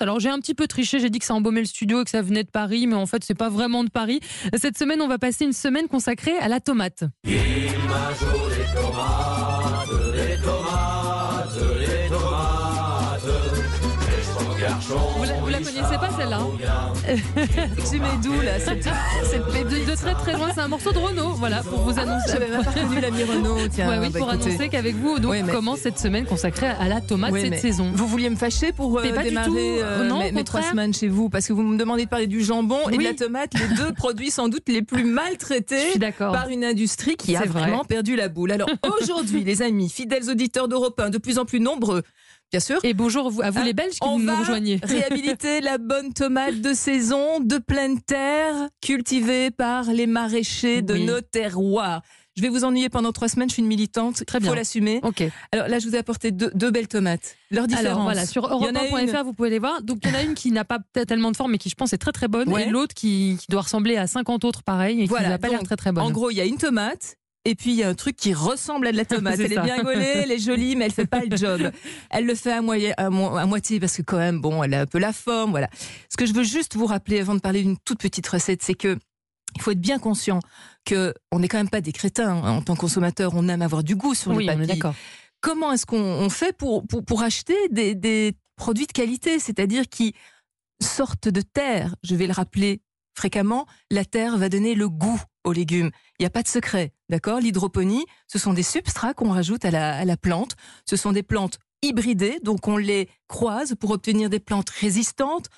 Alors j'ai un petit peu triché, j'ai dit que ça embaumait le studio et que ça venait de Paris, mais en fait c'est pas vraiment de Paris. Cette semaine, on va passer une semaine consacrée à la tomate. Vous la, vous la connaissez pas celle-là Tu mets d'où là cette, cette de, très très loin, c'est un morceau de Renault, voilà, pour vous annoncer. J'avais même pas reconnu l'ami Renault. Tiens, Ouais, oui, bah, pour écoutez. annoncer qu'avec vous, donc, Oui, mais- commence cette semaine consacrée à la tomate Oui, cette saison. Vous vouliez me fâcher pour euh, pas démarrer tout. euh, Non, mes, trois semaines chez vous Parce que vous me demandez de parler du jambon et de la tomate, les deux produits sans doute les plus Je maltraités suis d'accord. par une industrie qui a vrai. vraiment perdu la boule. Alors aujourd'hui, les amis, fidèles auditeurs d'Europe 1, de plus en plus nombreux, bien sûr. Et bonjour à vous Ah, les Belges qui on nous va rejoignez. réhabiliter la bonne tomate de saison, de pleine terre, cultivée par les maraîchers de Oui. nos terroirs. Je vais vous ennuyer pendant trois semaines, je suis une militante, Très il bien. faut l'assumer. Ok. Alors là, je vous ai apporté deux, deux belles tomates. Leur différence. Alors voilà, sur Il y en a europe1.fr, une- vous pouvez les voir. Donc il y en a une qui n'a pas tellement de forme, mais qui je pense est très très bonne, Ouais. et l'autre qui, qui doit ressembler à 50 autres pareils et qui Voilà, n'a pas l'air très très bonne. En gros, il y a une tomate. Et puis il y a un truc qui ressemble à de la tomate. Elle ça. est bien gaulée, elle est jolie, mais elle fait pas le job. Elle le fait à, moyen- à mo- à moitié parce que quand même, bon, elle a un peu la forme, voilà. Ce que je veux juste vous rappeler avant de parler d'une toute petite recette, c'est que il faut être bien conscient que on n'est quand même pas des crétins hein. en tant que consommateur. On aime avoir du goût sur oui, les papilles. d'accord. Comment est-ce qu'on on fait pour, pour, pour acheter des, des produits de qualité, c'est-à-dire qui sortent de terre Je vais le rappeler fréquemment, la terre va donner le goût aux légumes. Il n'y a pas de secret, d'accord? L'hydroponie, ce sont des substrats qu'on rajoute à la, à la plante. Ce sont des plantes hybridées, donc on les croise pour obtenir des plantes résistantes,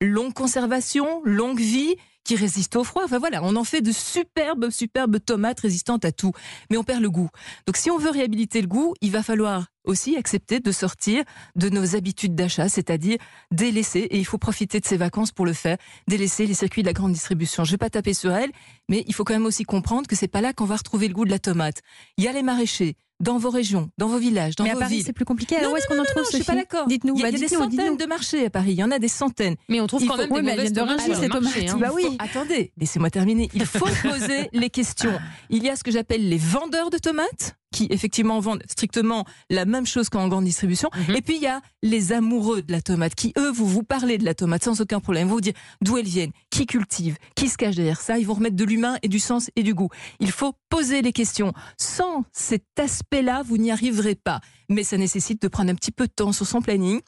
longue conservation, longue vie, qui résistent au froid. Enfin voilà, on en fait de superbes, superbes tomates résistantes à tout. Mais on perd le goût. Donc si on veut réhabiliter le goût, il va falloir aussi accepter de sortir de nos habitudes d'achat, c'est-à-dire délaisser, et il faut profiter de ces vacances pour le faire, délaisser les circuits de la grande distribution. Je vais pas taper sur elle, mais il faut quand même aussi comprendre que c'est pas là qu'on va retrouver le goût de la tomate. Il y a les maraîchers dans vos régions, dans vos villages, dans Mais à vos Paris, villes. c'est plus compliqué. Non, Alors, où est-ce qu'on en Non, trouve je suis pas d'accord. Dites-nous. Il y a, bah, il y a des centaines dites-nous. de marchés à Paris. Il y en a des centaines. Mais on trouve Il quand faut- même oui, des mauvaises de Rungis, sur ces marché, tomates. hein. Bah oui. Attendez, laissez-moi terminer. Il faut poser les questions. Il y a ce que j'appelle les vendeurs de tomates, qui effectivement vendent strictement la même chose qu'en grande distribution. Mhm. Et puis il y a les amoureux de la tomate, qui eux, vous vous parlez de la tomate sans aucun problème. Vont vous dire d'où elles viennent, qui cultive, qui se cache derrière ça. Ils vont remettre de l'humain et du sens et du goût. Il faut poser les questions. Sans cet aspect-là, vous n'y arriverez pas. Mais ça nécessite de prendre un petit peu de temps sur son planning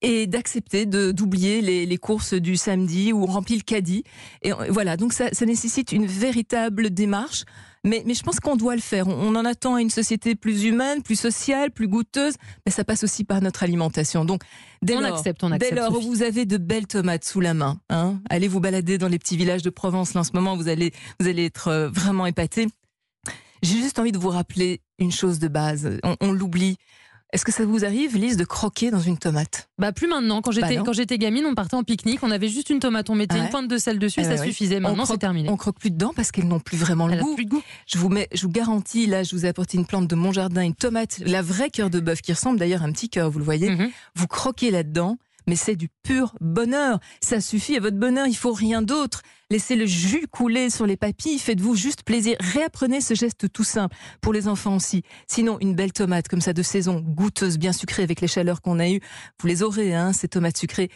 et d'accepter d'oublier les, les courses du samedi où on remplit le caddie. Et euh, voilà, donc ça, ça nécessite une véritable démarche. Mais, mais je pense qu'on doit le faire. On, on en attend une société plus humaine, plus sociale, plus goûteuse, mais ça passe aussi par notre alimentation. Donc, dès On lors, accepte, on accepte. Dès lors où vous avez de belles tomates sous la main, hein, allez vous balader dans les petits villages de Provence. Là, en ce moment, vous allez, vous allez être euh, vraiment épatés. J'ai juste envie de vous rappeler une chose de base. On, on l'oublie. Est-ce que ça vous arrive, Lise, de croquer dans une tomate? Bah plus maintenant. Quand Bah j'étais non. quand j'étais gamine, on partait en pique-nique, on avait juste une tomate, on mettait Ah ouais. une pointe de sel dessus, Ah ça ouais. suffisait. Maintenant, c'est terminé. On croque plus dedans parce qu'elles n'ont plus vraiment le Elle a goût. plus de goût. Je vous mets, je vous garantis, là, je vous ai apporté une plante de mon jardin, une tomate, la vraie cœur de bœuf qui ressemble d'ailleurs à un petit cœur, vous le voyez. Mhm. Vous croquez là-dedans, mais c'est du pur bonheur. Ça suffit à votre bonheur, il faut rien d'autre. Laissez le jus couler sur les papilles, faites-vous juste plaisir. Réapprenez ce geste tout simple pour les enfants aussi. Sinon, une belle tomate comme ça de saison, goûteuse, bien sucrée avec les chaleurs qu'on a eues, vous les aurez, hein, ces tomates sucrées.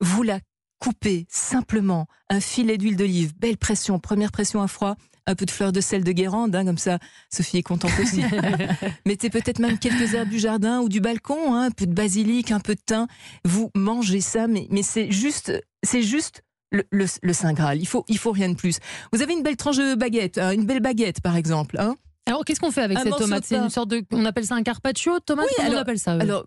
Vous la coupez simplement, un filet d'huile d'olive, belle pression, première pression à froid, un peu de fleur de sel de Guérande, hein, comme ça, Sophie est contente aussi. Mettez peut-être même quelques herbes du jardin ou du balcon, hein, un peu de basilic, un peu de thym. Vous mangez ça, mais, mais c'est juste, c'est juste le, le, le Saint Graal. Il faut, il faut rien de plus. Vous avez une belle tranche de baguette, hein, une belle baguette par exemple. Hein. Alors qu'est-ce qu'on fait avec Un cette morceau tomate? C'est une sorte de, on appelle ça un carpaccio, tomate? Oui, on alors- appelle ça Alors,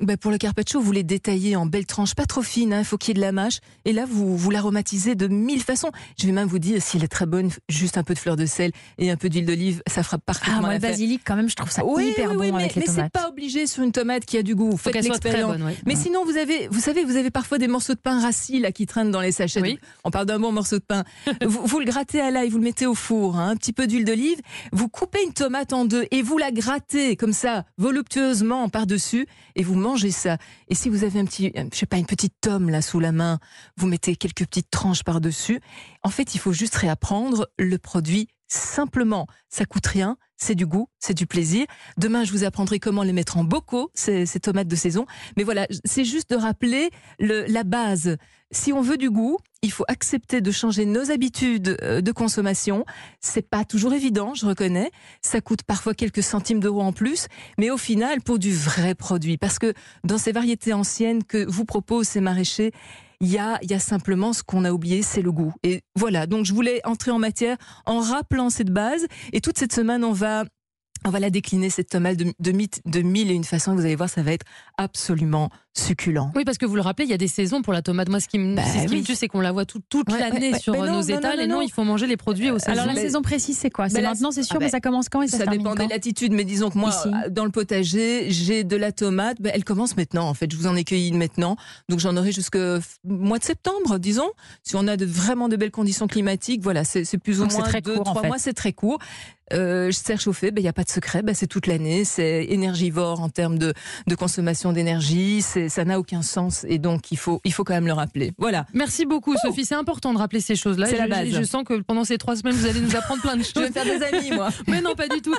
ben pour le carpaccio, vous les détaillez en belles tranches, pas trop fines, hein, il faut qu'il y ait de la mâche. Et là, vous, vous l'aromatisez de mille façons. Je vais même vous dire, s'il est très bonne, juste un peu de fleur de sel et un peu d'huile d'olive, ça fera parfaitement Ah, moi, le basilic, quand même, je trouve ça Oui, hyper oui, bon oui, mais, avec les mais c'est pas obligé sur une tomate qui a du goût. Faut Faites qu'elle soit très l'expérience. bonne. ouais. Mais sinon, vous avez, vous savez, vous avez parfois des morceaux de pain rassis là qui traînent dans les sachets. Oui. On parle d'un bon morceau de pain. vous, vous le grattez à l'ail, vous le mettez au four, hein, un petit peu d'huile d'olive. Vous coupez une tomate en deux et vous la grattez comme ça, voluptueusement par dessus, et vous mangez ça. Et si vous avez un petit, je sais pas, une petite tome là sous la main, vous mettez quelques petites tranches par dessus. En fait, il faut juste réapprendre le produit simplement. Ça coûte rien, c'est du goût, c'est du plaisir. Demain, je vous apprendrai comment les mettre en bocaux, ces, tomates de saison. Mais voilà, c'est juste de rappeler le, la base. Si on veut du goût, il faut accepter de changer nos habitudes euh, de consommation. C'est pas toujours évident, je reconnais. Ça coûte parfois quelques centimes d'euros en plus, mais au final, pour du vrai produit, parce que dans ces variétés anciennes que vous proposent ces maraîchers, il y a, y a simplement ce qu'on a oublié, c'est le goût. Et voilà, donc je voulais entrer en matière en rappelant cette base. Et toute cette semaine, on va on va la décliner, cette tomate de, de, de mille et une façons. Vous allez voir, ça va être absolument succulent. Oui, parce que vous le rappelez, il y a des saisons pour la tomate. Moi, ce qui me, bah, ce qui me tue, c'est qu'on la voit tout, toute ouais, l'année ouais, sur nos étals. et non, il faut manger les produits au saison. Alors, la saison précise, c'est quoi? C'est maintenant, c'est sûr, ah mais ça commence quand et ça, ça dépend des latitudes. Mais disons que moi, Ici. dans le potager, j'ai de la tomate. Ben, elle commence maintenant, en fait. Je vous en ai cueilli maintenant. Donc, j'en aurai jusqu'au mois de septembre, disons. Si on a de, vraiment de belles conditions climatiques, voilà, c'est plus ou donc moins deux, court, trois en fait. mois. C'est très court. Euh, je sers chauffer, il ben, n'y a pas de secret, ben, c'est toute l'année, c'est énergivore en termes de, de consommation d'énergie, ça n'a aucun sens et donc il faut, il faut quand même le rappeler. Voilà. Merci beaucoup oh Sophie, c'est important de rappeler ces choses-là. C'est la base. Je, je sens que pendant ces trois semaines, vous allez nous apprendre plein de choses. je vais faire des amis, moi. Mais non, pas du tout.